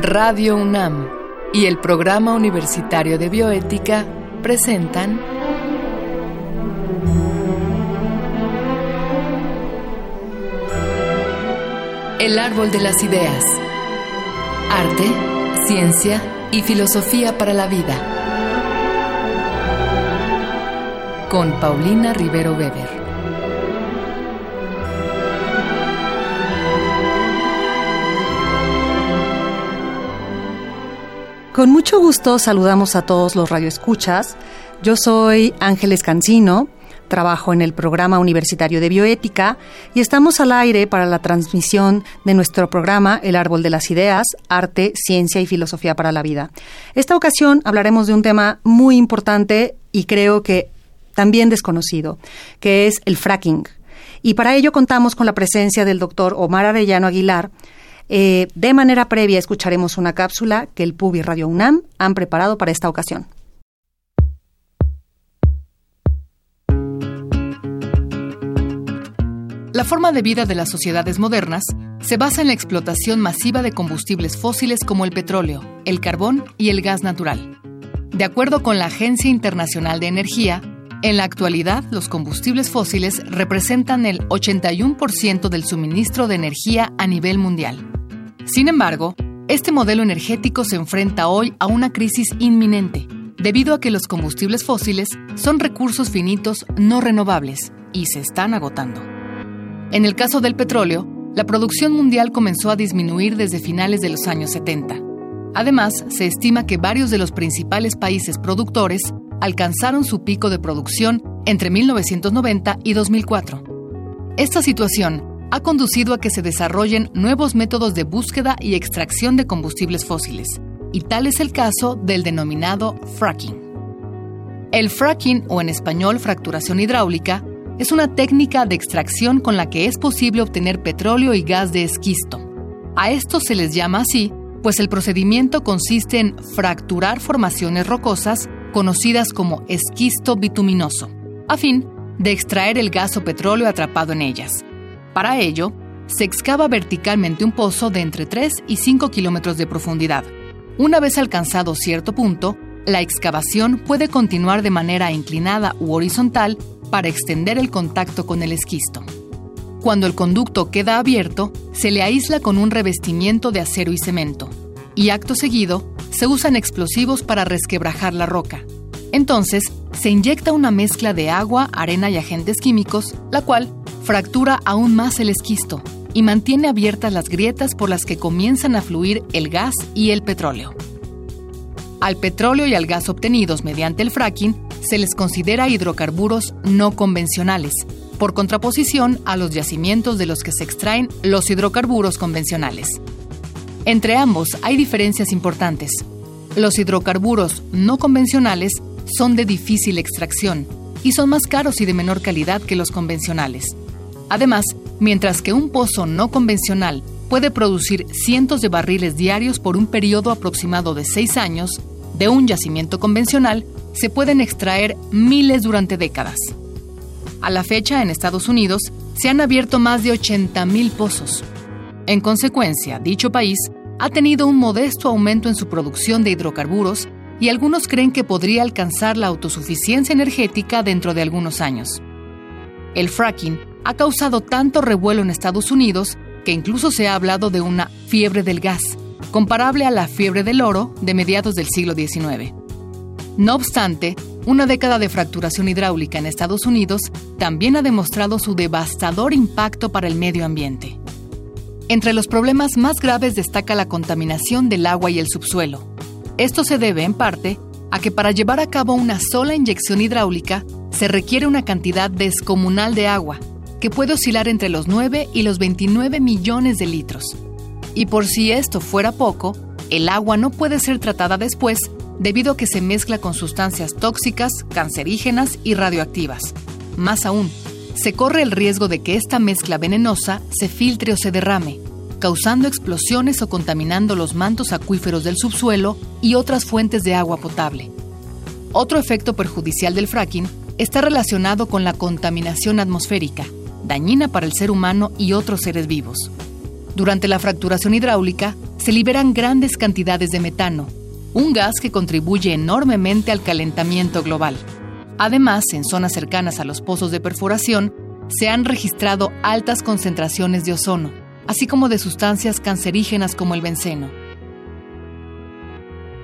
Radio UNAM y el Programa Universitario de Bioética presentan El Árbol de las Ideas. Arte, ciencia y filosofía para la vida. Con Paulina Rivero Weber. Con mucho gusto saludamos a todos los radioescuchas. Yo soy Ángeles Cancino, trabajo en el programa universitario de bioética y estamos al aire para la transmisión de nuestro programa El Árbol de las Ideas, Arte, Ciencia y Filosofía para la Vida. Esta ocasión hablaremos de un tema muy importante y creo que también desconocido, que es el fracking. Y para ello contamos con la presencia del doctor Omar Arellano Aguilar, eh, de manera previa escucharemos una cápsula que el PUB y Radio UNAM han preparado para esta ocasión. La forma de vida de las sociedades modernas se basa en la explotación masiva de combustibles fósiles como el petróleo, el carbón y el gas natural. De acuerdo con la Agencia Internacional de Energía, en la actualidad los combustibles fósiles representan el 81% del suministro de energía a nivel mundial. Sin embargo, este modelo energético se enfrenta hoy a una crisis inminente, debido a que los combustibles fósiles son recursos finitos no renovables y se están agotando. En el caso del petróleo, la producción mundial comenzó a disminuir desde finales de los años 70. Además, se estima que varios de los principales países productores alcanzaron su pico de producción entre 1990 y 2004. Esta situación ha conducido a que se desarrollen nuevos métodos de búsqueda y extracción de combustibles fósiles, y tal es el caso del denominado fracking. El fracking, o en español fracturación hidráulica, es una técnica de extracción con la que es posible obtener petróleo y gas de esquisto. A esto se les llama así, pues el procedimiento consiste en fracturar formaciones rocosas conocidas como esquisto bituminoso, a fin de extraer el gas o petróleo atrapado en ellas, para ello, se excava verticalmente un pozo de entre 3 y 5 kilómetros de profundidad. Una vez alcanzado cierto punto, la excavación puede continuar de manera inclinada u horizontal para extender el contacto con el esquisto. Cuando el conducto queda abierto, se le aísla con un revestimiento de acero y cemento, y acto seguido se usan explosivos para resquebrajar la roca. Entonces, se inyecta una mezcla de agua, arena y agentes químicos, la cual fractura aún más el esquisto y mantiene abiertas las grietas por las que comienzan a fluir el gas y el petróleo. Al petróleo y al gas obtenidos mediante el fracking se les considera hidrocarburos no convencionales, por contraposición a los yacimientos de los que se extraen los hidrocarburos convencionales. Entre ambos hay diferencias importantes. Los hidrocarburos no convencionales son de difícil extracción y son más caros y de menor calidad que los convencionales. Además, mientras que un pozo no convencional puede producir cientos de barriles diarios por un periodo aproximado de seis años, de un yacimiento convencional se pueden extraer miles durante décadas. A la fecha, en Estados Unidos, se han abierto más de 80.000 pozos. En consecuencia, dicho país ha tenido un modesto aumento en su producción de hidrocarburos y algunos creen que podría alcanzar la autosuficiencia energética dentro de algunos años. El fracking ha causado tanto revuelo en Estados Unidos que incluso se ha hablado de una fiebre del gas, comparable a la fiebre del oro de mediados del siglo XIX. No obstante, una década de fracturación hidráulica en Estados Unidos también ha demostrado su devastador impacto para el medio ambiente. Entre los problemas más graves destaca la contaminación del agua y el subsuelo. Esto se debe, en parte, a que para llevar a cabo una sola inyección hidráulica se requiere una cantidad descomunal de agua, que puede oscilar entre los 9 y los 29 millones de litros. Y por si esto fuera poco, el agua no puede ser tratada después debido a que se mezcla con sustancias tóxicas, cancerígenas y radioactivas. Más aún, se corre el riesgo de que esta mezcla venenosa se filtre o se derrame, causando explosiones o contaminando los mantos acuíferos del subsuelo y otras fuentes de agua potable. Otro efecto perjudicial del fracking está relacionado con la contaminación atmosférica, dañina para el ser humano y otros seres vivos. Durante la fracturación hidráulica se liberan grandes cantidades de metano, un gas que contribuye enormemente al calentamiento global. Además, en zonas cercanas a los pozos de perforación, se han registrado altas concentraciones de ozono, así como de sustancias cancerígenas como el benceno.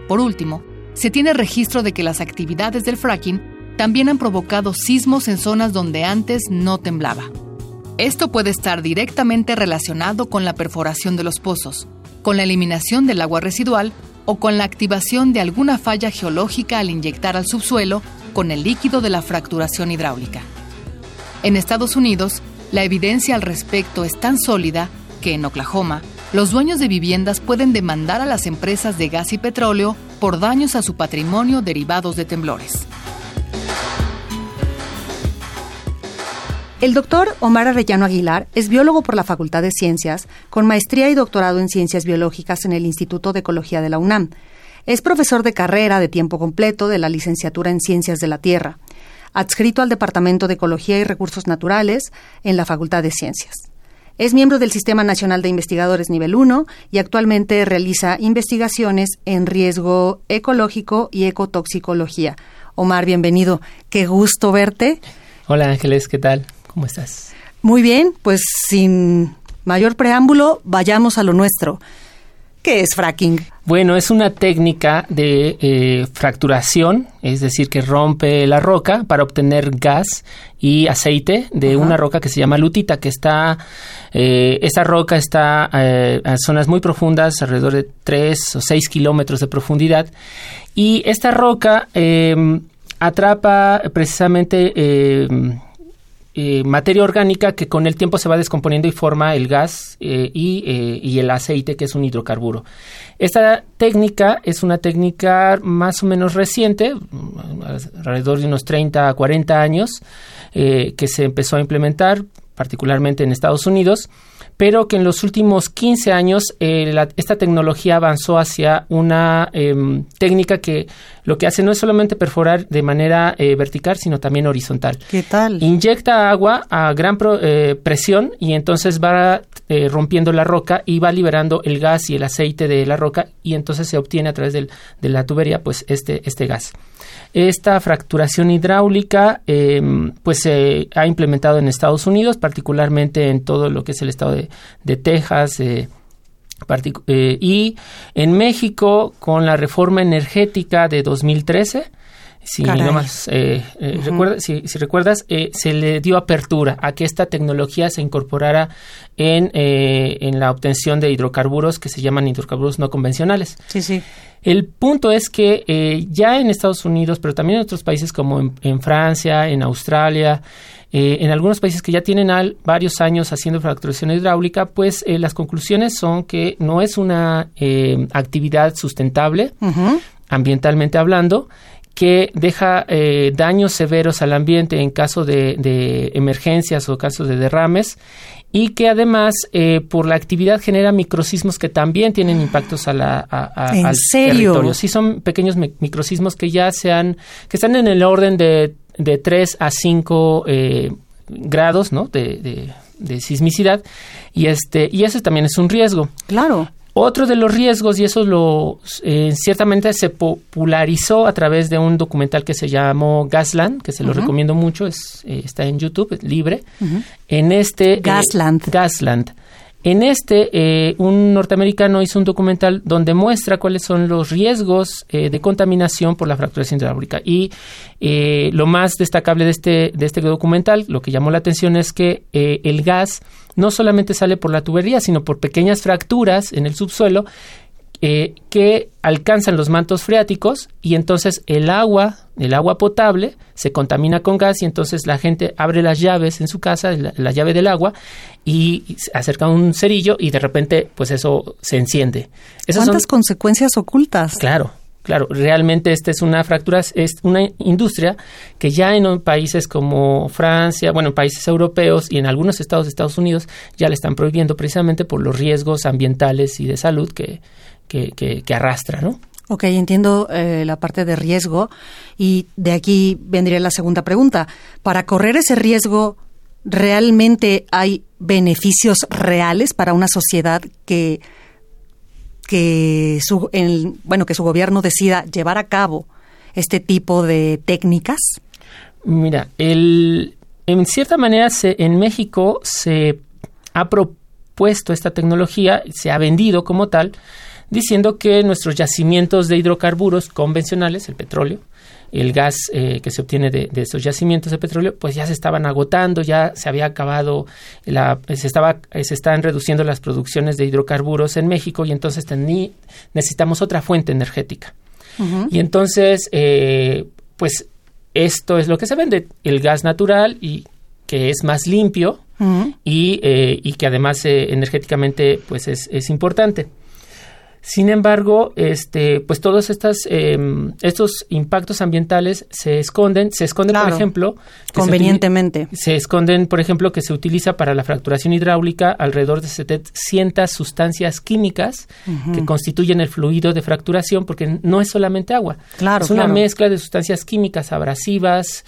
Por último, se tiene registro de que las actividades del fracking también han provocado sismos en zonas donde antes no temblaba. Esto puede estar directamente relacionado con la perforación de los pozos, con la eliminación del agua residual o con la activación de alguna falla geológica al inyectar al subsuelo con el líquido de la fracturación hidráulica. En Estados Unidos, la evidencia al respecto es tan sólida que en Oklahoma, los dueños de viviendas pueden demandar a las empresas de gas y petróleo por daños a su patrimonio derivados de temblores. El doctor Omar Arrellano Aguilar es biólogo por la Facultad de Ciencias, con maestría y doctorado en Ciencias Biológicas en el Instituto de Ecología de la UNAM. Es profesor de carrera de tiempo completo de la licenciatura en Ciencias de la Tierra, adscrito al Departamento de Ecología y Recursos Naturales en la Facultad de Ciencias. Es miembro del Sistema Nacional de Investigadores Nivel 1 y actualmente realiza investigaciones en riesgo ecológico y ecotoxicología. Omar, bienvenido. Qué gusto verte. Hola Ángeles, ¿qué tal? ¿Cómo estás? Muy bien, pues sin mayor preámbulo, vayamos a lo nuestro. ¿Qué es fracking? Bueno, es una técnica de eh, fracturación, es decir, que rompe la roca para obtener gas y aceite de una roca que se llama lutita, que está, eh, esa roca está eh, a zonas muy profundas, alrededor de 3 o 6 kilómetros de profundidad, y esta roca em, atrapa precisamente em, eh, materia orgánica que con el tiempo se va descomponiendo y forma el gas eh, eh, y, el aceite, que es un hidrocarburo. Esta técnica es una técnica más o menos reciente, alrededor de unos 30 a 40 años, que se empezó a implementar particularmente en Estados Unidos pero que en los últimos 15 años eh, esta tecnología avanzó hacia una em, técnica que lo que hace no es solamente perforar de manera eh, vertical, sino también horizontal. ¿Qué tal? Inyecta agua a gran eh, presión y entonces va rompiendo la roca y va liberando el gas y el aceite de la roca y entonces se obtiene a través de la tubería pues este, este gas. Esta fracturación hidráulica em, pues se ha implementado en Estados Unidos, particularmente en todo lo que es el estado de, Texas. Eh, eh, y en México, con la reforma energética de 2013, si, eh, si, recuerdas, se le dio apertura a que esta tecnología se incorporara en, en la obtención de hidrocarburos que se llaman hidrocarburos no convencionales. Sí, sí. El punto es que eh, ya en Estados Unidos, pero también en otros países como en, Francia, en Australia, eh, en algunos países que ya tienen varios años haciendo fracturación hidráulica, pues eh, las conclusiones son que no es una actividad sustentable, ambientalmente hablando, que deja daños severos al ambiente en caso de, de emergencias o casos de derrames y que además eh, por la actividad genera microsismos que también tienen impactos a la, al territorio. Sí, son pequeños microsismos que ya sean, que están en el orden de, de 3 a 5 eh, grados ¿no? de, de, de, sismicidad y este y eso también es un riesgo. Claro. Otro de los riesgos, y eso lo eh, ciertamente se popularizó a través de un documental que se llamó Gasland, que se lo recomiendo mucho, es, eh, está en YouTube, es libre. En este... Eh, Gasland. Gasland. En este, eh, un norteamericano hizo un documental donde muestra cuáles son los riesgos eh, de contaminación por la fracturación hidráulica. Y eh, lo más destacable de este, de este documental, lo que llamó la atención es que el gas no solamente sale por la tubería, sino por pequeñas fracturas en el subsuelo eh, que alcanzan los mantos freáticos y entonces el agua, el agua potable, se contamina con gas y entonces la gente abre las llaves en su casa, la, llave del agua, y acerca un cerillo y de repente pues eso se enciende. ¿Cuántas consecuencias ocultas? Claro. Claro, realmente esta es una fractura, es una industria que ya en países como Francia, bueno, en países europeos y en algunos estados de Estados Unidos ya le están prohibiendo precisamente por los riesgos ambientales y de salud que, que, que, arrastra, ¿no? Ok, entiendo eh, la parte de riesgo y de aquí vendría la segunda pregunta. Para correr ese riesgo, ¿realmente hay beneficios reales para una sociedad que, que su, bueno, que su gobierno decida llevar a cabo este tipo de técnicas? Mira, el, en cierta manera se, en México se ha propuesto esta tecnología, se ha vendido como tal, diciendo que nuestros yacimientos de hidrocarburos convencionales, el petróleo, el gas eh, que se obtiene de, estos yacimientos de petróleo, pues ya se estaban agotando, ya se había acabado, la, se, estaba, se están reduciendo las producciones de hidrocarburos en México y entonces necesitamos otra fuente energética. Y entonces, eh, pues esto es lo que se vende, el gas natural y que es más limpio y, eh, y, que además energéticamente pues es, es importante. Sin embargo, este, pues todos estas, em, estos impactos ambientales se esconden, se esconden, por ejemplo, convenientemente. Se, esconden, por ejemplo, que se utiliza para la fracturación hidráulica alrededor de 700 sustancias químicas que constituyen el fluido de fracturación, porque no es solamente agua. Claro, es una mezcla de sustancias químicas abrasivas,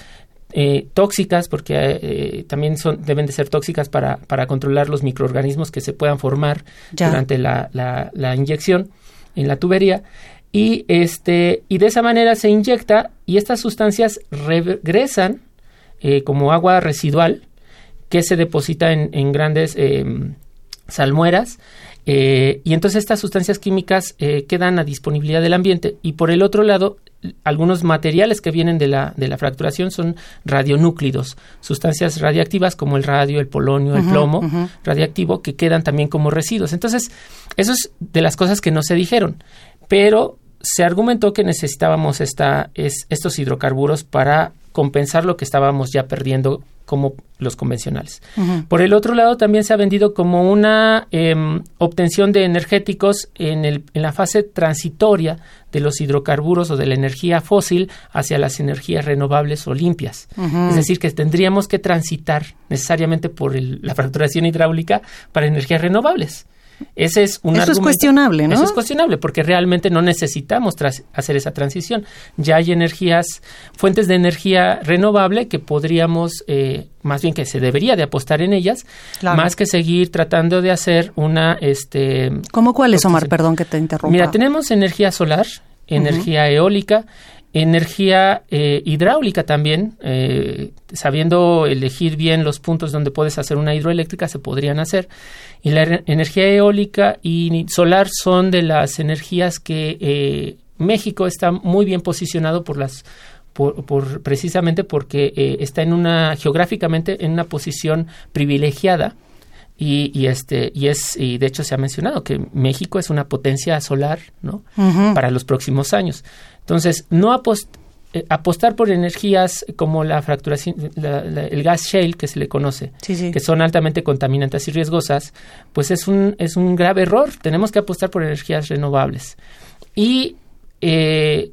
eh, tóxicas, porque eh, también son, deben de ser tóxicas para, para, controlar los microorganismos que se puedan formar durante la, la, inyección en la tubería. Y, este, y de esa manera se inyecta y estas sustancias regresan eh, como agua residual que se deposita en, en grandes salmueras y entonces estas sustancias químicas quedan a disponibilidad del ambiente y por el otro lado algunos materiales que vienen de la, de la fracturación son radionúclidos, sustancias radiactivas como el radio, el polonio, el plomo radiactivo, que quedan también como residuos. Entonces, eso es de las cosas que no se dijeron, pero se argumentó que necesitábamos esta, es, estos hidrocarburos para compensar lo que estábamos ya perdiendo como los convencionales. Por el otro lado, también se ha vendido como una em, obtención de energéticos en, el, en la fase transitoria de los hidrocarburos o de la energía fósil hacia las energías renovables o limpias. Es decir, que tendríamos que transitar necesariamente por la fracturación hidráulica para energías renovables. Ese es un Eso es cuestionable, ¿no? Eso es cuestionable porque realmente no necesitamos hacer esa transición. Ya hay energías, fuentes de energía renovable que podríamos, eh, más bien que se debería de apostar en ellas, más que seguir tratando de hacer una... Este, ¿Cómo cuáles, Omar? Perdón que te interrumpa. Mira, tenemos energía solar, energía eólica, energía eh, hidráulica también, eh, sabiendo elegir bien los puntos donde puedes hacer una hidroeléctrica, se podrían hacer. Y la energía eólica y solar son de las energías que eh, México está muy bien posicionado por las por, precisamente porque está en una geográficamente en una posición privilegiada. Y, y, este y es y de hecho se ha mencionado que México es una potencia solar no para los próximos años entonces, no eh, apostar por energías como la fracturación, el gas shale que se le conoce, que son altamente contaminantes y riesgosas, pues es un, es un grave error. Tenemos que apostar por energías renovables. Y eh,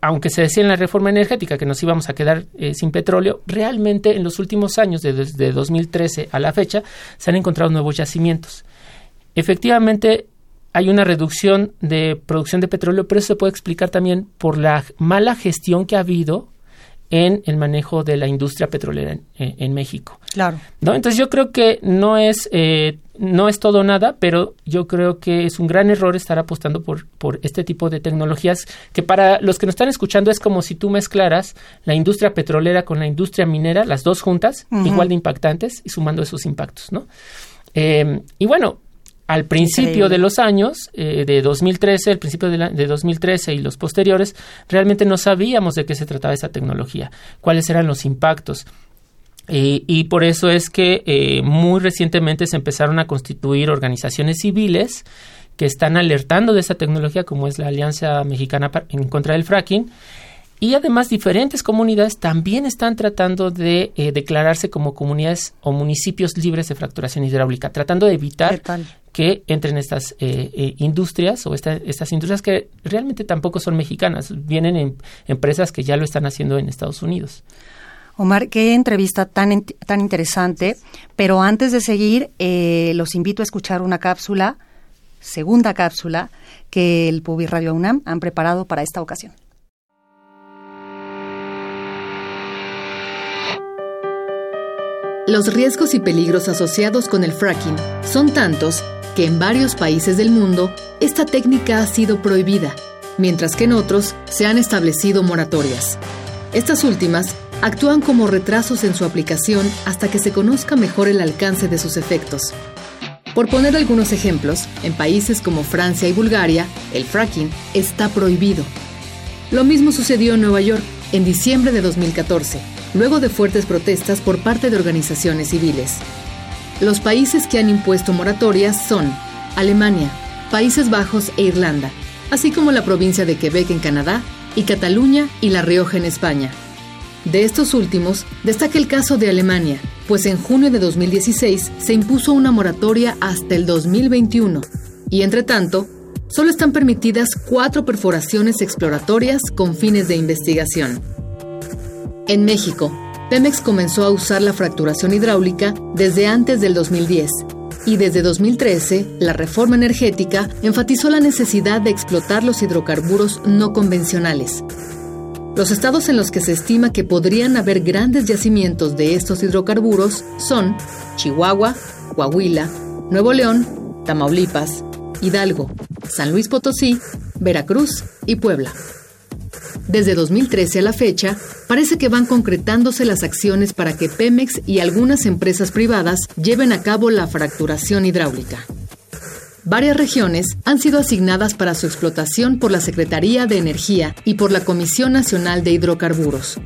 aunque se decía en la reforma energética que nos íbamos a quedar eh, sin petróleo, realmente en los últimos años, desde 2013 a la fecha, se han encontrado nuevos yacimientos. Efectivamente, hay una reducción de producción de petróleo, pero eso se puede explicar también por la mala gestión que ha habido en el manejo de la industria petrolera en, México. Claro. ¿no? Entonces yo creo que no es, eh, no es todo nada, pero yo creo que es un gran error estar apostando por, por este tipo de tecnologías que para los que nos están escuchando es como si tú mezclaras la industria petrolera con la industria minera, las dos juntas, igual de impactantes y sumando esos impactos, ¿no? Eh, y bueno, al principio de los años, eh, de 2013, el principio de, de, 2013 y los posteriores, realmente no sabíamos de qué se trataba esa tecnología, cuáles eran los impactos. y por eso es que eh, muy recientemente se empezaron a constituir organizaciones civiles que están alertando de esa tecnología, como es la Alianza Mexicana en contra del Fracking, y además diferentes comunidades también están tratando de eh, declararse como comunidades o municipios libres de fracturación hidráulica, tratando de evitar que entren estas eh, eh, industrias o estas industrias que realmente tampoco son mexicanas, vienen en empresas que ya lo están haciendo en Estados Unidos. Omar, qué entrevista tan, tan interesante, pero antes de seguir, los invito a escuchar una cápsula, segunda cápsula, que el Pubi Radio UNAM han preparado para esta ocasión. Los riesgos y peligros asociados con el fracking son tantos que en varios países del mundo esta técnica ha sido prohibida, mientras que en otros se han establecido moratorias. Estas últimas actúan como retrasos en su aplicación hasta que se conozca mejor el alcance de sus efectos. Por poner algunos ejemplos, en países como Francia y Bulgaria, el fracking está prohibido. Lo mismo sucedió en Nueva York en diciembre de 2014, luego de fuertes protestas por parte de organizaciones civiles. Los países que han impuesto moratorias son Alemania, Países Bajos e Irlanda, así como la provincia de Quebec en Canadá y Cataluña y La Rioja en España. De estos últimos, destaca el caso de Alemania, pues en junio de 2016 se impuso una moratoria hasta el 2021, y entre tanto, solo están permitidas cuatro perforaciones exploratorias con fines de investigación. En México, Pemex comenzó a usar la fracturación hidráulica desde antes del 2010 y desde 2013 la reforma energética enfatizó la necesidad de explotar los hidrocarburos no convencionales, los estados en los que se estima que podrían haber grandes yacimientos de estos hidrocarburos son Chihuahua, Coahuila, Nuevo León, Tamaulipas, Hidalgo, San Luis Potosí, Veracruz y Puebla. Desde 2013 a la fecha, parece que van concretándose las acciones para que Pemex y algunas empresas privadas lleven a cabo la fracturación hidráulica. Varias regiones han sido asignadas para su explotación por la Secretaría de Energía y por la Comisión Nacional de Hidrocarburos.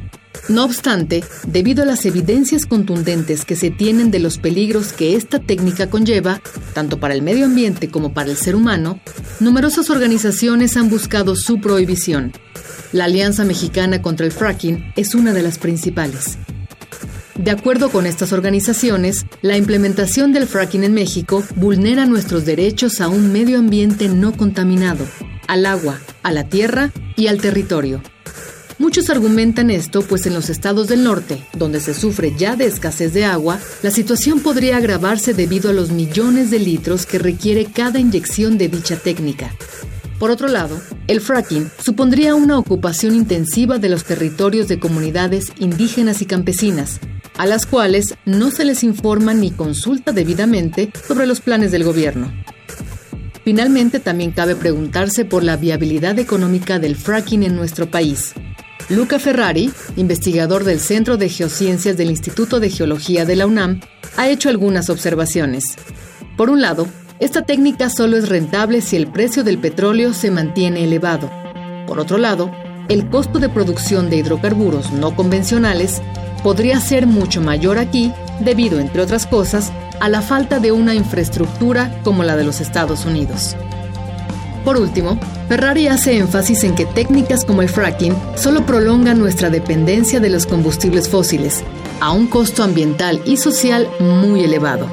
No obstante, debido a las evidencias contundentes que se tienen de los peligros que esta técnica conlleva, tanto para el medio ambiente como para el ser humano, numerosas organizaciones han buscado su prohibición. La Alianza Mexicana contra el Fracking es una de las principales. De acuerdo con estas organizaciones, la implementación del fracking en México vulnera nuestros derechos a un medio ambiente no contaminado, al agua, a la tierra y al territorio. Muchos argumentan esto, pues en los estados del norte, donde se sufre ya de escasez de agua, la situación podría agravarse debido a los millones de litros que requiere cada inyección de dicha técnica. Por otro lado, el fracking supondría una ocupación intensiva de los territorios de comunidades indígenas y campesinas, a las cuales no se les informa ni consulta debidamente sobre los planes del gobierno. Finalmente, también cabe preguntarse por la viabilidad económica del fracking en nuestro país. Luca Ferrari, investigador del Centro de Geociencias del Instituto de Geología de la UNAM, ha hecho algunas observaciones. Por un lado, esta técnica solo es rentable si el precio del petróleo se mantiene elevado. Por otro lado, el costo de producción de hidrocarburos no convencionales podría ser mucho mayor aquí debido, entre otras cosas, a la falta de una infraestructura como la de los Estados Unidos. Por último, Ferrari hace énfasis en que técnicas como el fracking solo prolongan nuestra dependencia de los combustibles fósiles, a un costo ambiental y social muy elevado.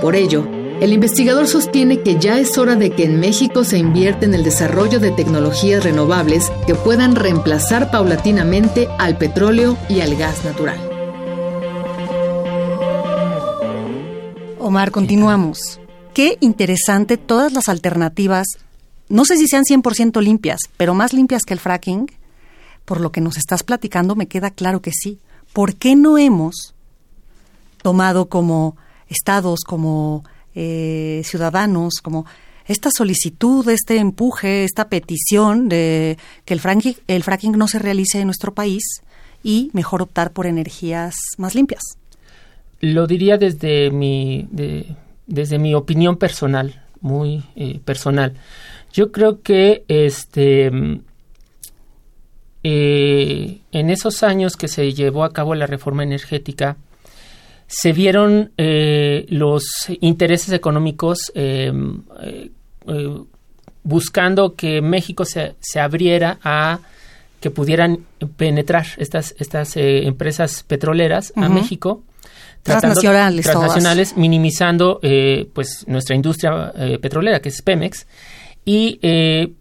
Por ello, el investigador sostiene que ya es hora de que en México se invierta en el desarrollo de tecnologías renovables que puedan reemplazar paulatinamente al petróleo y al gas natural. Omar, continuamos. Qué interesante todas las alternativas, no sé si sean 100% limpias, pero más limpias que el fracking. Por lo que nos estás platicando me queda claro que sí. ¿Por qué no hemos tomado como estados, como eh, ciudadanos, como esta solicitud, este empuje, esta petición de que el fracking, el fracking no se realice en nuestro país y mejor optar por energías más limpias. Lo diría desde mi, desde mi opinión personal, muy eh, personal. Yo creo que este eh, en esos años que se llevó a cabo la reforma energética, se vieron eh, los intereses económicos em, eh, eh, buscando que México se, se, abriera a que pudieran penetrar estas, estas empresas petroleras a México. Transnacionales, transnacionales minimizando pues nuestra industria petrolera que es Pemex y,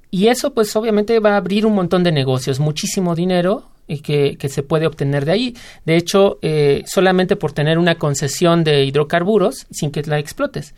y eso pues obviamente va a abrir un montón de negocios muchísimo dinero y que, se puede obtener de ahí. De hecho, eh, solamente por tener una concesión de hidrocarburos sin que la explotes.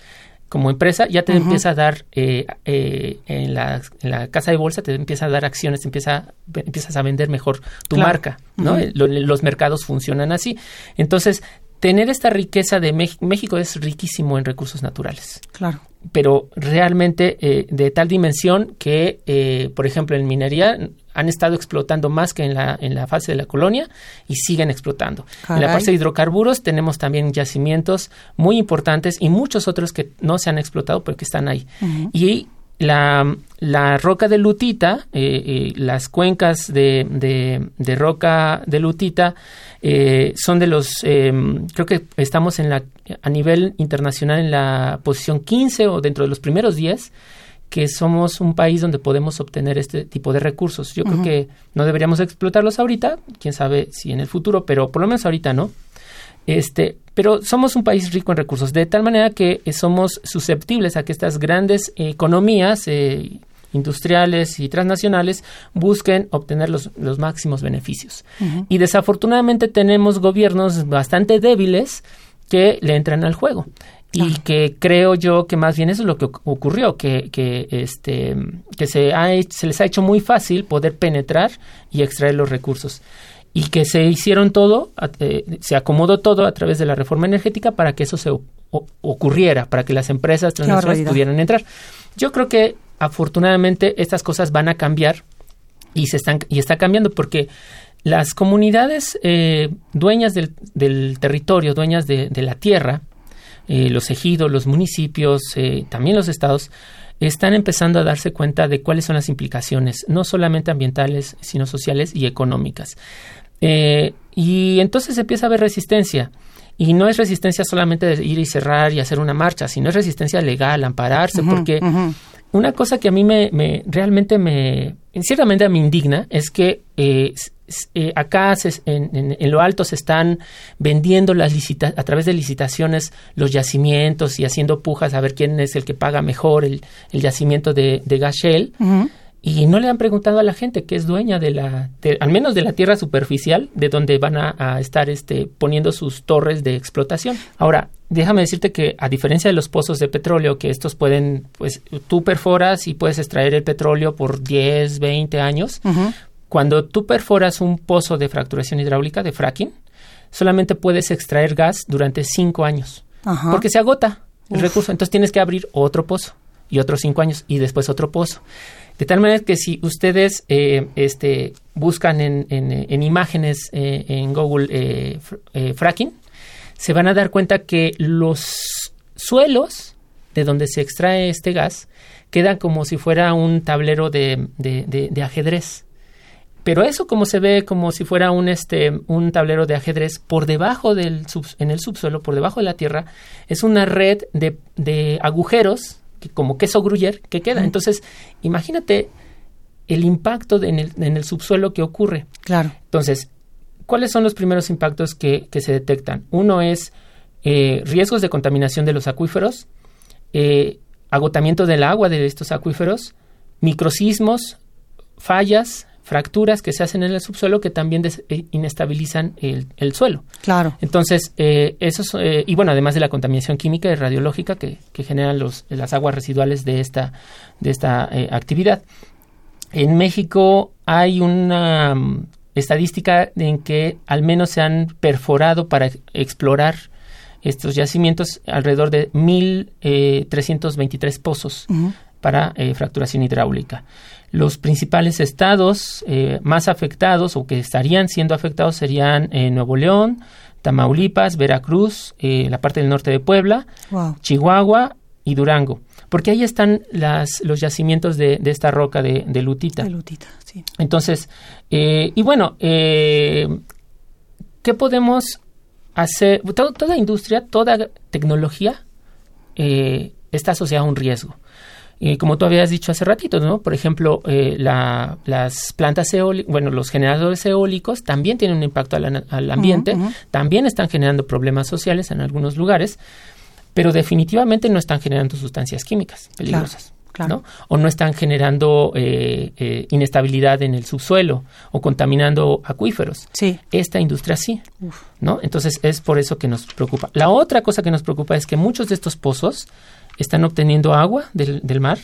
Como empresa ya te empieza a dar, eh, eh, en, la, en, la, casa de bolsa te empieza a dar acciones, te empieza, empiezas a vender mejor tu marca, ¿no? los mercados funcionan así. Entonces, tener esta riqueza de México es riquísimo en recursos naturales. Claro. Pero realmente eh, de tal dimensión que, por ejemplo, en minería han estado explotando más que en la, en la fase de la colonia y siguen explotando. En la fase de hidrocarburos tenemos también yacimientos muy importantes y muchos otros que no se han explotado pero que están ahí. Y la, la, roca de lutita, eh, eh, las cuencas de, de, roca de lutita eh, son de los, creo que estamos en la, a nivel internacional en la posición 15 o dentro de los primeros 10 que somos un país donde podemos obtener este tipo de recursos. Yo creo que no deberíamos explotarlos ahorita, quién sabe si en el futuro, pero por lo menos ahorita no. Este, pero somos un país rico en recursos, de tal manera que eh, somos susceptibles a que estas grandes economías eh, industriales y transnacionales busquen obtener los, los máximos beneficios. Y desafortunadamente tenemos gobiernos bastante débiles que le entran al juego y que creo yo que más bien eso es lo que ocurrió, que, que, este, que se, ha, se les ha hecho muy fácil poder penetrar y extraer los recursos. Y que se hicieron todo, eh, se acomodó todo a través de la reforma energética para que eso se ocurriera, para que las empresas transnacionales pudieran entrar. Yo creo que afortunadamente estas cosas van a cambiar y se están y está cambiando porque las comunidades eh, dueñas del, del, territorio, dueñas de, de la tierra, eh, los ejidos, los municipios, eh, también los estados, están empezando a darse cuenta de cuáles son las implicaciones, no solamente ambientales, sino sociales y económicas. Eh, y entonces empieza a haber resistencia. Y no es resistencia solamente de ir y cerrar y hacer una marcha, sino es resistencia legal, ampararse, porque una cosa que a mí me, me realmente me, ciertamente me indigna es que eh, eh, acá en, lo alto se están vendiendo las a través de licitaciones los yacimientos y haciendo pujas a ver quién es el que paga mejor el, yacimiento de, de Gashel. Y no le han preguntado a la gente que es dueña de la, al menos de la tierra superficial, de donde van a, estar este, poniendo sus torres de explotación. Ahora, déjame decirte que a diferencia de los pozos de petróleo, que estos pueden, pues tú perforas y puedes extraer el petróleo por 10, 20 años, cuando tú perforas un pozo de fracturación hidráulica, de fracking, solamente puedes extraer gas durante 5 años, porque se agota el recurso. Entonces tienes que abrir otro pozo y otros 5 años y después otro pozo. De tal manera que si ustedes eh, este, buscan en, en, imágenes eh, en Google eh, fracking, se van a dar cuenta que los suelos de donde se extrae este gas quedan como si fuera un tablero de, de, ajedrez. Pero eso como se ve como si fuera un, este, un tablero de ajedrez por debajo del en el subsuelo, por debajo de la tierra, es una red de, de agujeros como queso gruyer que queda. Entonces, imagínate el impacto en, el, subsuelo que ocurre. Claro. Entonces, ¿cuáles son los primeros impactos que, se detectan? Uno es eh, riesgos de contaminación de los acuíferos, eh, agotamiento del agua de estos acuíferos, microsismos, fallas, fracturas que se hacen en el subsuelo que también eh, inestabilizan el, suelo. Claro. Entonces, eh, eso eh, y bueno, además de la contaminación química y radiológica que, que generan los, las aguas residuales de esta, de esta actividad. En México hay una mm, estadística en que al menos se han perforado para explorar estos yacimientos alrededor de 1.323 pozos para fracturación hidráulica. Los principales estados eh, más afectados o que estarían siendo afectados serían eh, Nuevo León, Tamaulipas, Veracruz, eh, la parte del norte de Puebla, Chihuahua y Durango, porque ahí están las, los yacimientos de, esta roca de, lutita. De lutita, sí. Entonces, y bueno, ¿qué podemos hacer? toda industria, toda tecnología está asociada a un riesgo como tú habías dicho hace ratito, ¿no? Por ejemplo, eh, las plantas eólicas, bueno, los generadores eólicos también tienen un impacto al, ambiente, también están generando problemas sociales en algunos lugares, pero definitivamente no están generando sustancias químicas peligrosas. ¿no? O no están generando eh, eh, inestabilidad en el subsuelo o contaminando acuíferos. Sí. Esta industria sí, ¿no? Entonces es por eso que nos preocupa. La otra cosa que nos preocupa es que muchos de estos pozos están obteniendo agua del, del mar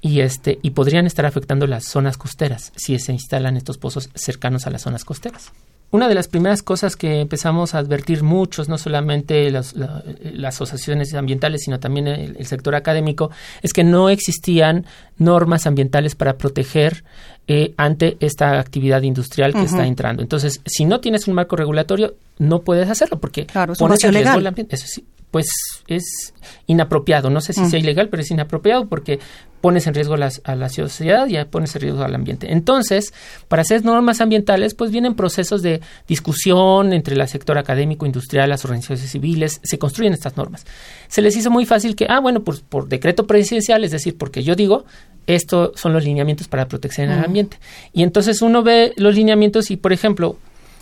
y este y podrían estar afectando las zonas costeras si se instalan estos pozos cercanos a las zonas costeras. una de las primeras cosas que empezamos a advertir muchos, no solamente las asociaciones ambientales, sino también el, sector académico, es que no existían normas ambientales para proteger eh, ante esta actividad industrial que está entrando. Entonces, si no tienes un marco regulatorio, no puedes hacerlo porque claro, pones en riesgo el ambiente. Eso sí, pues es inapropiado. No sé si sea ilegal, pero es inapropiado porque pones en riesgo a la sociedad y pones en riesgo al ambiente. Entonces, para hacer normas ambientales, pues vienen procesos de discusión entre el sector académico, industrial, las organizaciones civiles, se construyen estas normas. Se les hizo muy fácil que, ah, bueno, pues por decreto presidencial, es decir, porque yo digo, estos son los lineamientos para protección del ambiente. Y entonces uno ve los lineamientos y, por ejemplo,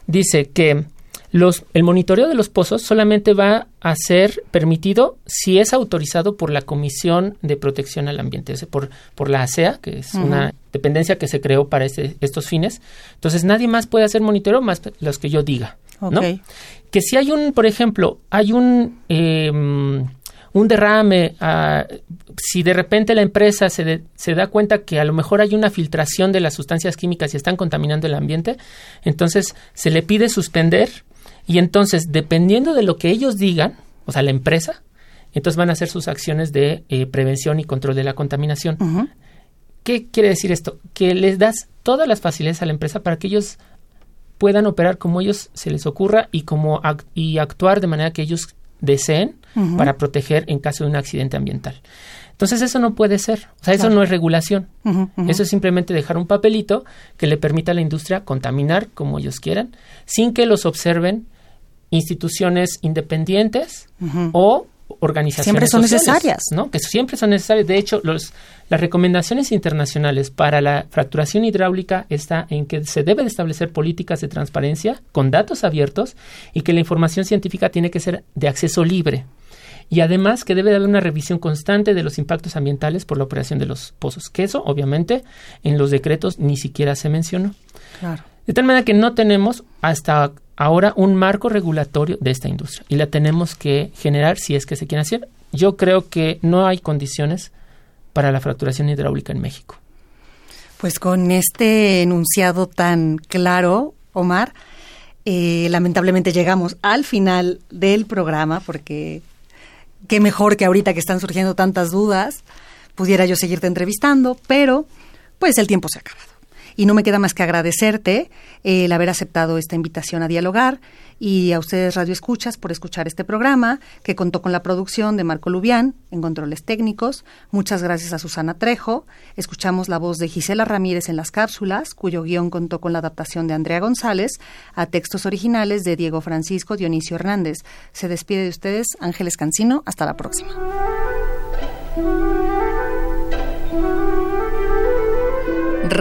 dice que los, el monitoreo de los pozos solamente va a ser permitido si es autorizado por la Comisión de Protección al Ambiente, por, por la ASEA, que es una dependencia que se creó para este, estos fines. Entonces nadie más puede hacer monitoreo más los que yo diga. ¿no? Que si hay un, por ejemplo, hay un... Em, un derrame, ah, si de repente la empresa se, se, da cuenta que a lo mejor hay una filtración de las sustancias químicas y están contaminando el ambiente, entonces se le pide suspender y entonces, dependiendo de lo que ellos digan, o sea, la empresa, entonces van a hacer sus acciones de eh, prevención y control de la contaminación. ¿Qué quiere decir esto? Que les das todas las facilidades a la empresa para que ellos puedan operar como ellos se les ocurra y como y actuar de manera que ellos deseen para proteger en caso de un accidente ambiental. Entonces eso no puede ser, o sea, eso no es regulación. Eso es simplemente dejar un papelito que le permita a la industria contaminar como ellos quieran, sin que los observen instituciones independientes o organizaciones siempre son necesarias. no que siempre son necesarias. De hecho los las recomendaciones internacionales para la fracturación hidráulica está en que se debe de establecer políticas de transparencia con datos abiertos y que la información científica tiene que ser de acceso libre. Y además que debe de haber una revisión constante de los impactos ambientales por la operación de los pozos que eso obviamente en los decretos ni siquiera se mencionó. Claro de tal manera que no tenemos hasta ahora un marco regulatorio de esta industria y la tenemos que generar si es que se quiere hacer. Yo creo que no hay condiciones para la fracturación hidráulica en México. Pues con este enunciado tan claro, Omar, eh, lamentablemente llegamos al final del programa porque qué mejor que ahorita que están surgiendo tantas dudas pudiera yo seguirte entrevistando, pero pues el tiempo se ha acabado. Y no me queda más que agradecerte eh, el haber aceptado esta invitación a dialogar y a ustedes Radio Escuchas por escuchar este programa que contó con la producción de Marco Lubián en controles técnicos. Muchas gracias a Susana Trejo. Escuchamos la voz de Gisela Ramírez en las cápsulas, cuyo guion contó con la adaptación de Andrea González a textos originales de Diego Francisco Dionisio Hernández. Se despide de ustedes Ángeles Cancino. Hasta la próxima.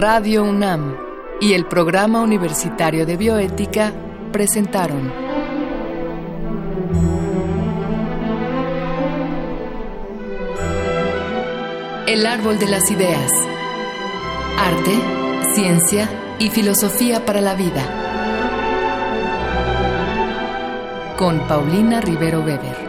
Radio UNAM y el Programa Universitario de Bioética presentaron El Árbol de las Ideas. Arte, ciencia y filosofía para la vida. Con Paulina Rivero Weber.